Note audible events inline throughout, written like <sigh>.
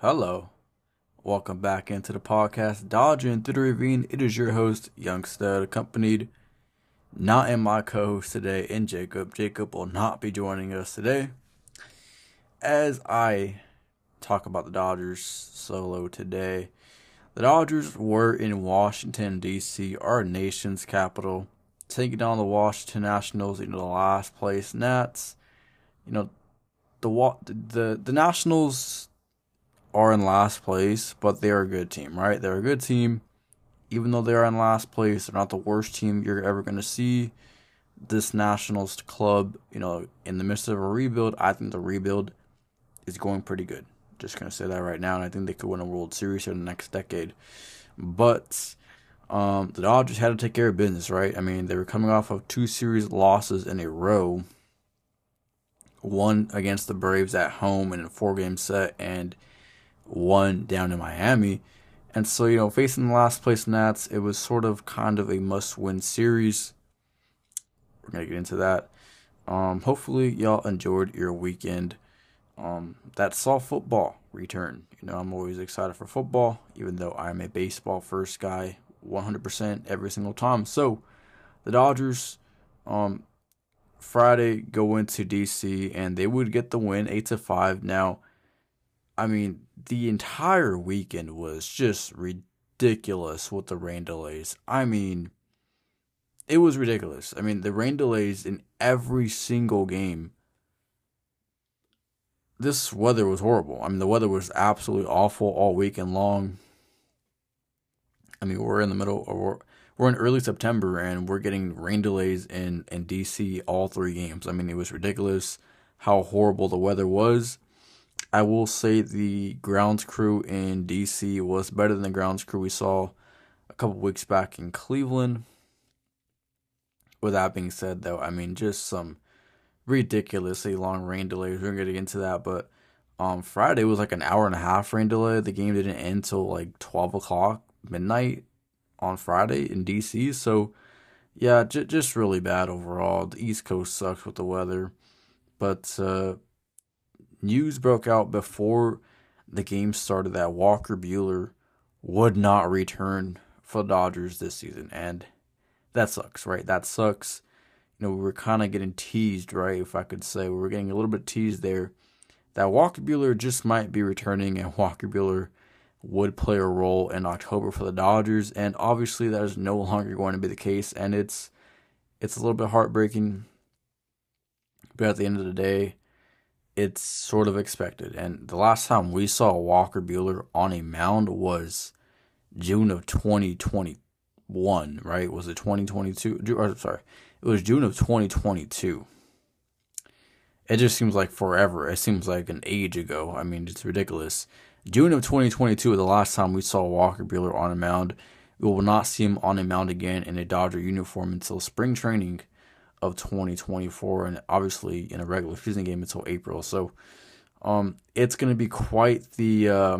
Hello. Welcome back into the podcast, Dodging Through the Ravine. It is your host, Young Stud, accompanied not in my co host today, in Jacob. Jacob will not be joining us today as I talk about the Dodgers solo today. The Dodgers were in Washington, D.C., our nation's capital, taking down the Washington Nationals, know, the last place Nats. You know, the the the Nationals are in last place, but they're a good team, right? They're a good team. Even though they're in last place, they're not the worst team you're ever going to see. This Nationals club, you know, in the midst of a rebuild, I think the rebuild is going pretty good. Just going to say that right now, and I think they could win a World Series in the next decade. But um, the Dodgers had to take care of business, right? I mean, they were coming off of two series losses in a row one against the Braves at home in a four game set, and one down in Miami. And so, you know, facing the last place Nats, it was sort of kind of a must win series. We're going to get into that. Um, hopefully, y'all enjoyed your weekend. Um, that saw football return. You know, I'm always excited for football, even though I'm a baseball first guy 100% every single time. So, the Dodgers, um, Friday go into DC and they would get the win 8 to 5. Now, I mean, the entire weekend was just ridiculous with the rain delays. I mean, it was ridiculous. I mean, the rain delays in every single game. This weather was horrible. I mean, the weather was absolutely awful all weekend long. I mean, we're in the middle, or we're in early September and we're getting rain delays in, in DC all three games. I mean, it was ridiculous how horrible the weather was. I will say the grounds crew in DC was better than the grounds crew we saw a couple weeks back in Cleveland. With that being said, though, I mean, just some ridiculously long rain delays. We're going to get into that, but um, Friday was like an hour and a half rain delay. The game didn't end till like 12 o'clock midnight on Friday in DC. So, yeah, j- just really bad overall. The East Coast sucks with the weather. But uh, news broke out before the game started that Walker Buehler would not return for the Dodgers this season. And that sucks, right? That sucks. You know, we were kind of getting teased, right? If I could say, we were getting a little bit teased there that Walker Buehler just might be returning and Walker Buehler would play a role in October for the Dodgers, and obviously that is no longer going to be the case, and it's it's a little bit heartbreaking. But at the end of the day, it's sort of expected. And the last time we saw Walker Buehler on a mound was June of 2021, right? Was it 2022? Or, sorry, it was June of 2022. It just seems like forever. It seems like an age ago. I mean, it's ridiculous. June of 2022 was the last time we saw Walker Buehler on a mound. We will not see him on a mound again in a Dodger uniform until spring training of 2024, and obviously in a regular season game until April. So, um, it's going to be quite the, uh,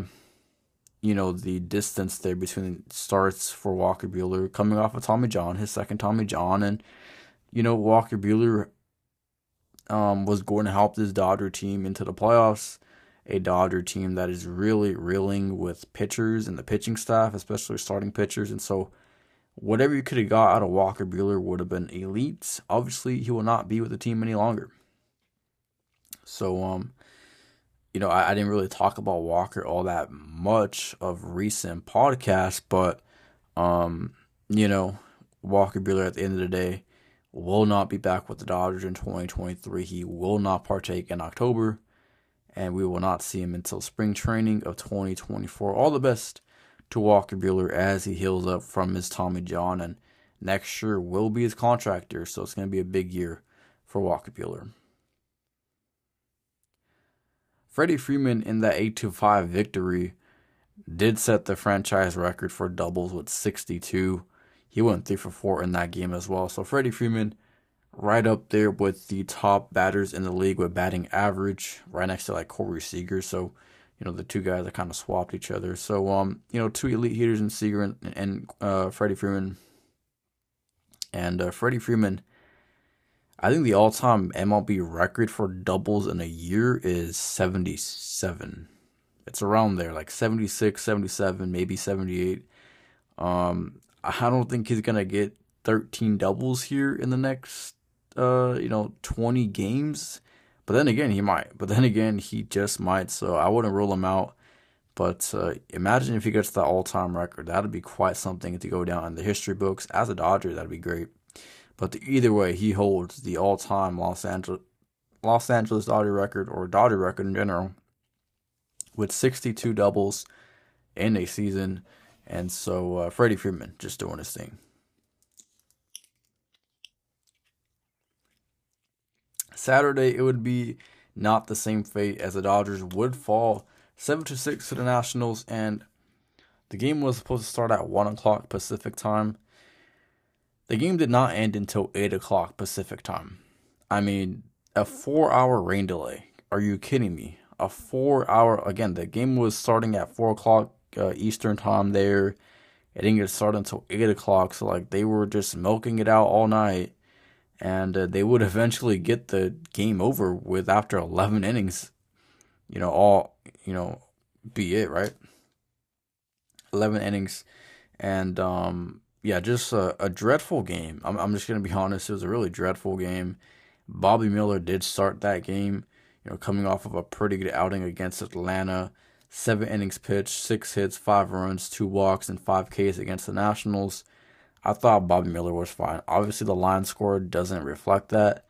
you know, the distance there between starts for Walker Buehler coming off of Tommy John, his second Tommy John, and you know Walker Buehler um, was going to help this Dodger team into the playoffs a Dodger team that is really reeling with pitchers and the pitching staff, especially starting pitchers. And so, whatever you could have got out of Walker Buehler would have been elite. Obviously, he will not be with the team any longer. So, um, you know, I, I didn't really talk about Walker all that much of recent podcasts, but, um, you know, Walker Buehler at the end of the day will not be back with the Dodgers in 2023. He will not partake in October and we will not see him until spring training of 2024. All the best to Walker Buehler as he heals up from his Tommy John, and next year will be his contract year, so it's going to be a big year for Walker Buehler. Freddie Freeman in that 8 5 victory did set the franchise record for doubles with 62. He went 3 for 4 in that game as well. So Freddie Freeman right up there with the top batters in the league with batting average, right next to like Corey Seager. So, you know, the two guys that kind of swapped each other. So, um, you know, two elite hitters in Seager and, and uh, Freddie Freeman. And uh, Freddie Freeman, I think the all time MLB record for doubles in a year is 77. It's around there, like 76, 77, maybe 78. Um, I don't think he's gonna get 13 doubles here in the next, uh, you know, 20 games. But then again, he might. But then again, he just might. So I wouldn't rule him out. But uh, imagine if he gets the all-time record. That'd be quite something to go down in the history books. As a Dodger, that'd be great. But the, either way, he holds the all-time Los Angeles Los Angeles Dodger record or Dodger record in general with 62 doubles in a season. And so uh, Freddie Freeman just doing his thing. Saturday, it would be not the same fate as the Dodgers would fall 7 to 6 to the Nationals. And the game was supposed to start at 1 o'clock Pacific time. The game did not end until 8 o'clock Pacific time. I mean, a four hour rain delay. Are you kidding me? A four hour, again, the game was starting at 4 o'clock uh, Eastern time there. It didn't get started until 8 o'clock. So, like, they were just milking it out all night. And uh, they would eventually get the game over with after 11 innings. You know, all, you know, be it, right? 11 innings. And, um, yeah, just a, a dreadful game. I'm, I'm just going to be honest. It was a really dreadful game. Bobby Miller did start that game, you know, coming off of a pretty good outing against Atlanta. Seven innings pitched, six hits, five runs, two walks, and five Ks against the Nationals. I thought Bobby Miller was fine. Obviously, the line score doesn't reflect that.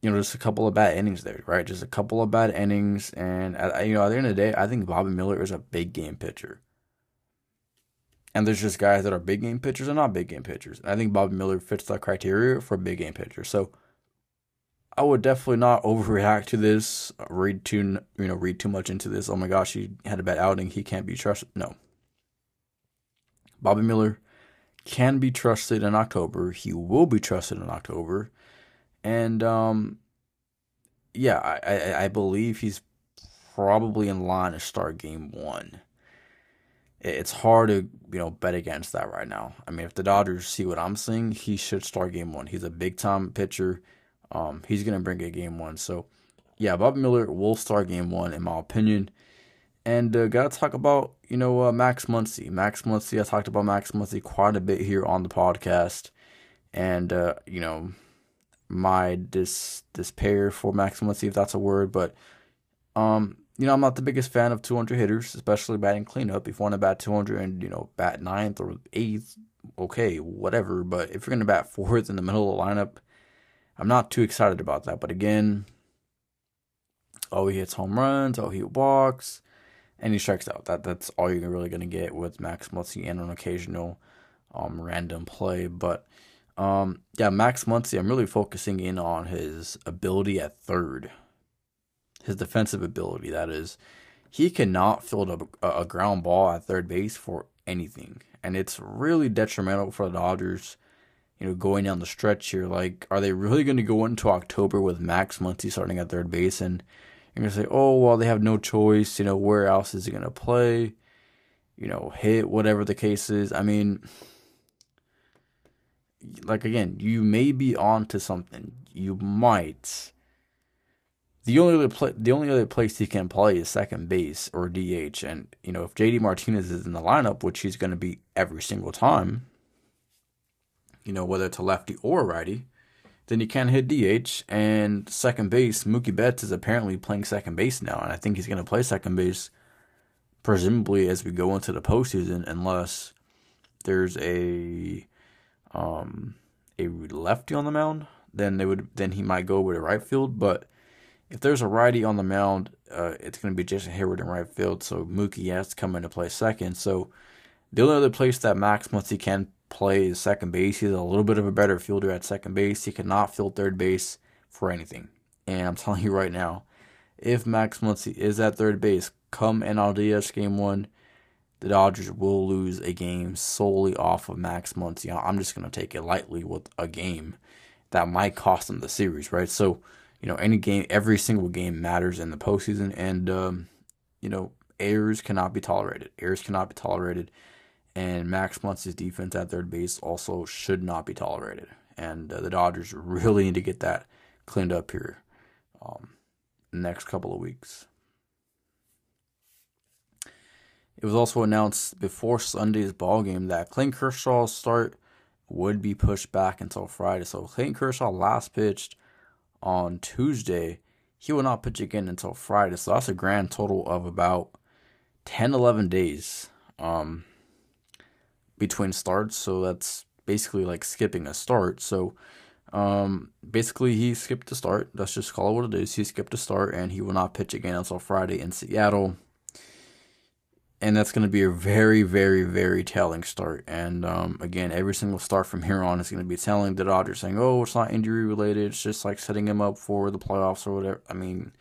You know, just a couple of bad innings there, right? Just a couple of bad innings, and you know, at the end of the day, I think Bobby Miller is a big game pitcher. And there's just guys that are big game pitchers and not big game pitchers. And I think Bobby Miller fits that criteria for a big game pitcher. So I would definitely not <laughs> overreact to this, read too you know read too much into this. Oh my gosh, he had a bad outing. He can't be trusted. No. Bobby Miller can be trusted in October. He will be trusted in October, and um, yeah, I, I, I believe he's probably in line to start Game One. It's hard to you know bet against that right now. I mean, if the Dodgers see what I'm seeing, he should start Game One. He's a big time pitcher um, he's gonna bring a game one. So yeah, Bob Miller will start game one in my opinion. And uh, gotta talk about you know uh, Max Muncy. Max Muncy. I talked about Max Muncy quite a bit here on the podcast, and uh, you know my dis despair for Max Muncy, if that's a word. But um, you know I'm not the biggest fan of 200 hitters, especially batting cleanup. If you want to bat 200 and you know bat ninth or eighth, okay, whatever. But if you're gonna bat fourth in the middle of the lineup I'm not too excited about that. But again, oh, he hits home runs, oh, he walks, and he strikes out. That that's all you're really gonna get with Max Muncy and an occasional um, random play. But um, yeah, Max Muncy, I'm really focusing in on his ability at third, his defensive ability. That is, he cannot field a, a ground ball at third base for anything, and it's really detrimental for the Dodgers you know, going down the stretch here. Like, are they really going to go into October with Max Muncy starting at third base? And you're going to say, oh, well, they have no choice. You know, where else is he going to play? You know, hit, whatever the case is. I mean, like, again, you may be on to something. You might. The only other play, the only other place he can play is second base or DH, and you know if JD Martinez is in the lineup, which he's going to be every single time, you know, whether it's a lefty or a righty, then you can hit DH. And second base, Mookie Betts is apparently playing second base now, and I think he's going to play second base presumably as we go into the postseason, unless there's a um a lefty on the mound. Then they would then he might go with a right field, but if there's a righty on the mound, uh, it's going to be Jason Heyward in right field. So Mookie has to come into play second. So the only other place that Max Muncy can plays second base. He's a little bit of a better fielder at second base. He cannot field third base for anything. And I'm <laughs> telling you right now, if Max Muncy is at third base come NLDS game one, the Dodgers will lose a game solely off of Max Muncy. I'm just going to take it lightly with a game that might cost them the series, right? So, you know, any game, every single game matters in the postseason. And, um, you know, errors cannot be tolerated. Errors cannot be tolerated and Max Muncy's defense at third base also should not be tolerated. And uh, the Dodgers really need to get that cleaned up here um, next couple of weeks. It was also announced before Sunday's ball game that Clayton Kershaw's start would be pushed back until Friday. So Clayton Kershaw last pitched on Tuesday. He will not pitch again until Friday. So that's a grand total of about 10, 11 days um, between starts. So that's basically like skipping a start. So um, basically, he skipped the start. Let's just call it what it is. He skipped a start, and he will not pitch again until Friday in Seattle and that's going to be a very, very, very telling start. And um, again, every single start from here on is going to be telling the Dodgers, saying, "Oh, it's not injury related. It's just like setting him up for the playoffs or whatever." I mean,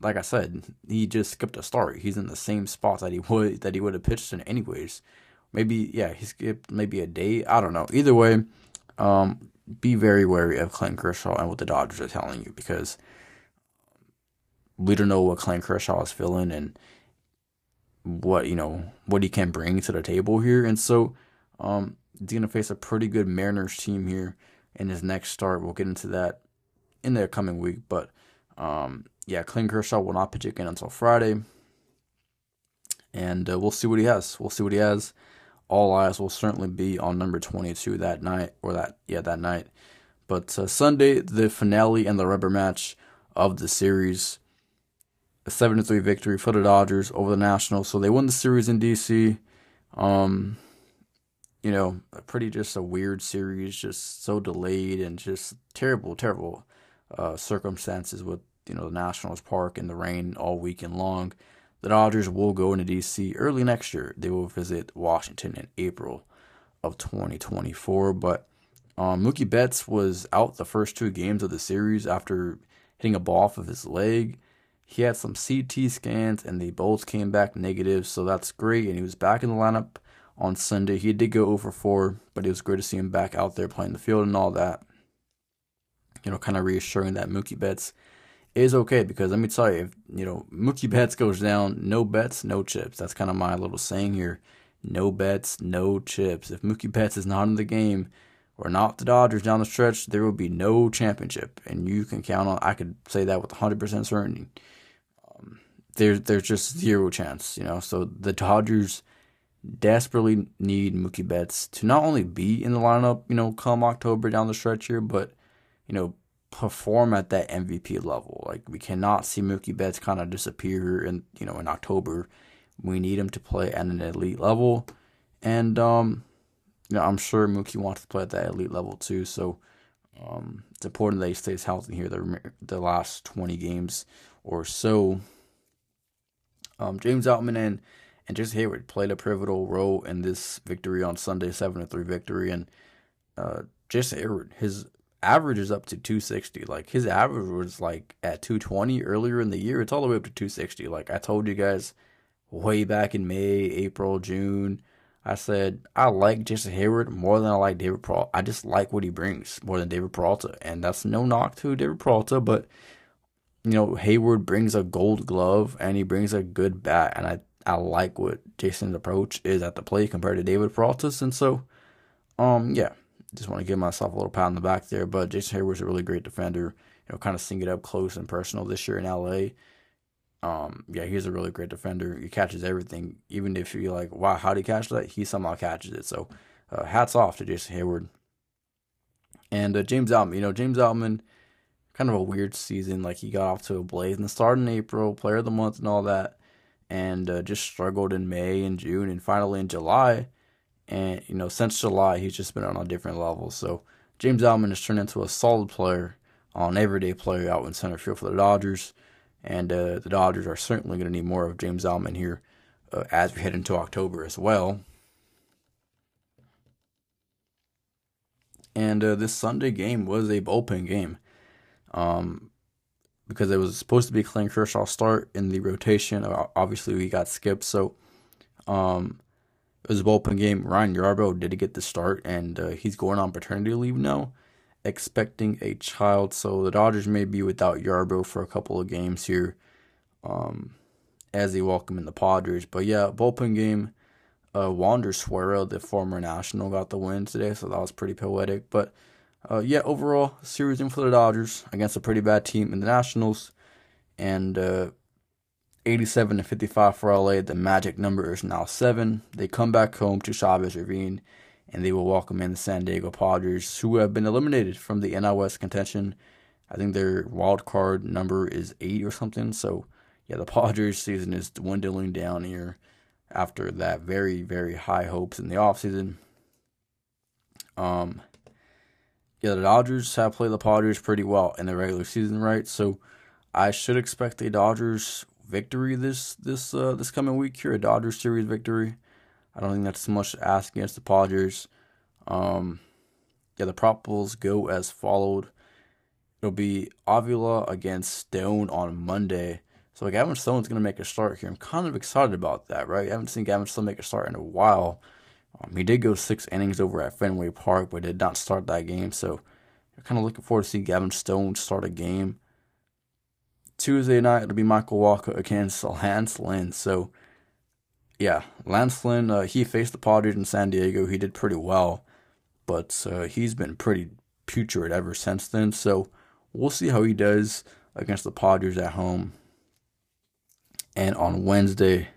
like I said, he just skipped a start. He's in the same spot that he would that he would have pitched in anyways. Maybe yeah, he skipped maybe a day. I don't know. Either way, um, be very wary of Clayton Kershaw and what the Dodgers are telling you because we don't know what Clayton Kershaw is feeling and what you know what he can bring to the table here. And so um, he's gonna face a pretty good Mariners team here in his next start. We'll get into that in the coming week, but um, yeah, Clayton Kershaw will not pitch again until Friday, and uh, we'll see what he has. We'll see what he has. All eyes will certainly be on number 22 that night, or that yeah that night. But uh, Sunday, the finale and the rubber match of the series a 7 3 victory for the Dodgers over the Nationals. So they won the series in DC. Um, you know, a pretty just a weird series, just so delayed and just terrible, terrible uh, circumstances with, you know, the Nationals Park and the rain all weekend long. The Dodgers will go into DC early next year. They will visit Washington in April of 2024. But um, Mookie Betts was out the first two games of the series after hitting a ball off of his leg. He had some CT scans and they both came back negative, so that's great. And he was back in the lineup on Sunday. He did go over 4, but it was great to see him back out there playing the field and all that. You know, kind of reassuring that Mookie Betts is okay because let me tell you, if you know Mookie Betts goes down, no bets, no chips. That's kind of my little saying here. No bets, no chips. If Mookie Betts is not in the game, or not the Dodgers down the stretch, there will be no championship, and you can count on. I could say that with 100% certainty um, there's there's just zero chance, you know. So the Dodgers desperately need Mookie Betts to not only be in the lineup, you know, come October down the stretch here, but you know, perform at that MVP level. Like we cannot see Mookie Betts kind of disappear in you know in October. We need him to play at an elite level, and um, you know, I'm sure Mookie wants to play at that elite level too. So um, it's important that he stays healthy here the the last 20 games or so. Um, James Outman and and Jason Heyward played a pivotal role in this victory on Sunday, seven to three victory. And uh, Jason Heyward, his average is up to 260. Like his average was like at 220 earlier in the year. It's all the way up to 260. Like I told you guys way back in May, April, June. I said I like Jason Heyward more than I like David Peralta. I just like what he brings more than David Peralta, and that's no knock to David Peralta, but you know, Heyward brings a gold glove and he brings a good bat. And I, I like what Jason's approach is at the plate compared to David Peralta's. And so, um, yeah, just want to give myself a little pat on the back there. But Jason Heyward's a really great defender. You know, kind of seeing it up close and personal this year in LA. Um, yeah, he's a really great defender. He catches everything. Even if you're like, wow, how did he catch that? He somehow catches it. So, uh, hats off to Jason Heyward. And uh, James Outman, you know, James Outman kind of a weird season. Like he got off to a blaze in the start in April, player of the month, and all that, and uh, just struggled in May and June, and finally in July. And you know, since July, he's just been on a different level. So James Outman has turned into a solid player, an everyday player out in center field for the Dodgers, and uh, the Dodgers are certainly going to need more of James Outman here uh, as we head into October as well. And uh, this Sunday game was a bullpen game um, because it was supposed to be Clayton Kershaw start in the rotation. Obviously, we got skipped, so um, it was a bullpen game. Ryan Yarbrough did get the start, and uh, he's going on paternity leave now, expecting a child. So the Dodgers may be without Yarbrough for a couple of games here, um, as they welcome in the Padres. But yeah, bullpen game. Uh, Wander Suero, the former National, got the win today, so that was pretty poetic. But uh, yeah, overall, series in for the Dodgers against a pretty bad team in the Nationals. And uh, 87 to 55 for LA. The magic number is now seven. They come back home to Chavez Ravine, and they will welcome in the San Diego Padres, who have been eliminated from the NL West contention. I think their wild card number is eight or something. So, yeah, the Padres season is dwindling down here after that very, very high hopes in the offseason. Um, yeah, the Dodgers have played the Padres pretty well in the regular season, right? So I should expect the Dodgers victory this this uh, this coming week here, a Dodgers series victory. I don't think that's much to ask against the Padres. Um, yeah, the probables go as followed. It'll be Avila against Stone on Monday. So Gavin Stone's to make a start here. I'm kind of excited about that, right? I haven't seen Gavin Stone make a start in a while. Um, he did go six innings over at Fenway Park, but did not start that game. So I'm kind of looking forward to seeing Gavin Stone start a game. Tuesday night, it'll be Michael Wacha against Lance Lynn. So, yeah, Lance Lynn, uh, he faced the Padres in San Diego. He did pretty well, but uh, he's been pretty putrid ever since then. So, we'll see how he does against the Padres at home. And on Wednesday,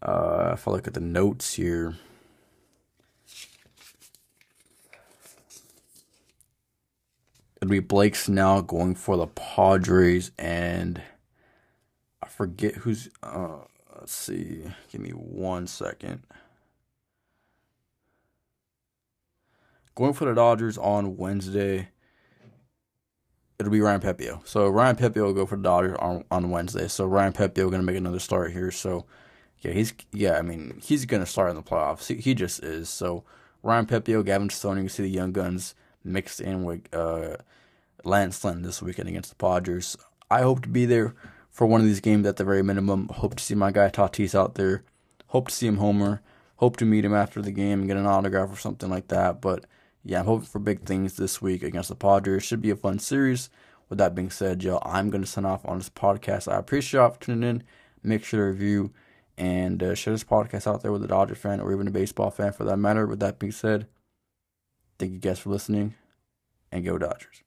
uh, if I look at the notes here, It'll be Blake Snell going for the Padres, and I forget who's. Uh, let's see. Give me one second. Going for the Dodgers on Wednesday. It'll be Ryan Pepiot. So Ryan Pepiot will go for the Dodgers on, on Wednesday. So Ryan Pepiot to make another start here. So yeah, he's yeah. I mean, he's to start in the playoffs. He, he just is. So Ryan Pepiot, Gavin Stone. You can see the young guns mixed in with uh, Lance Lynn this weekend against the Padres. I hope to be there for one of these games at the very minimum. Hope to see my guy Tatis out there. Hope to see him homer. Hope to meet him after the game and get an autograph or something like that. But yeah, I'm hoping for big things this week against the Padres. Should be a fun series. With that being said, Joe, I'm going to sign off on this podcast. I appreciate y'all for tuning in. Make sure to review and uh, share this podcast out there with a Dodger fan or even a baseball fan for that matter. With that being said, thank you guys for listening and go Dodgers.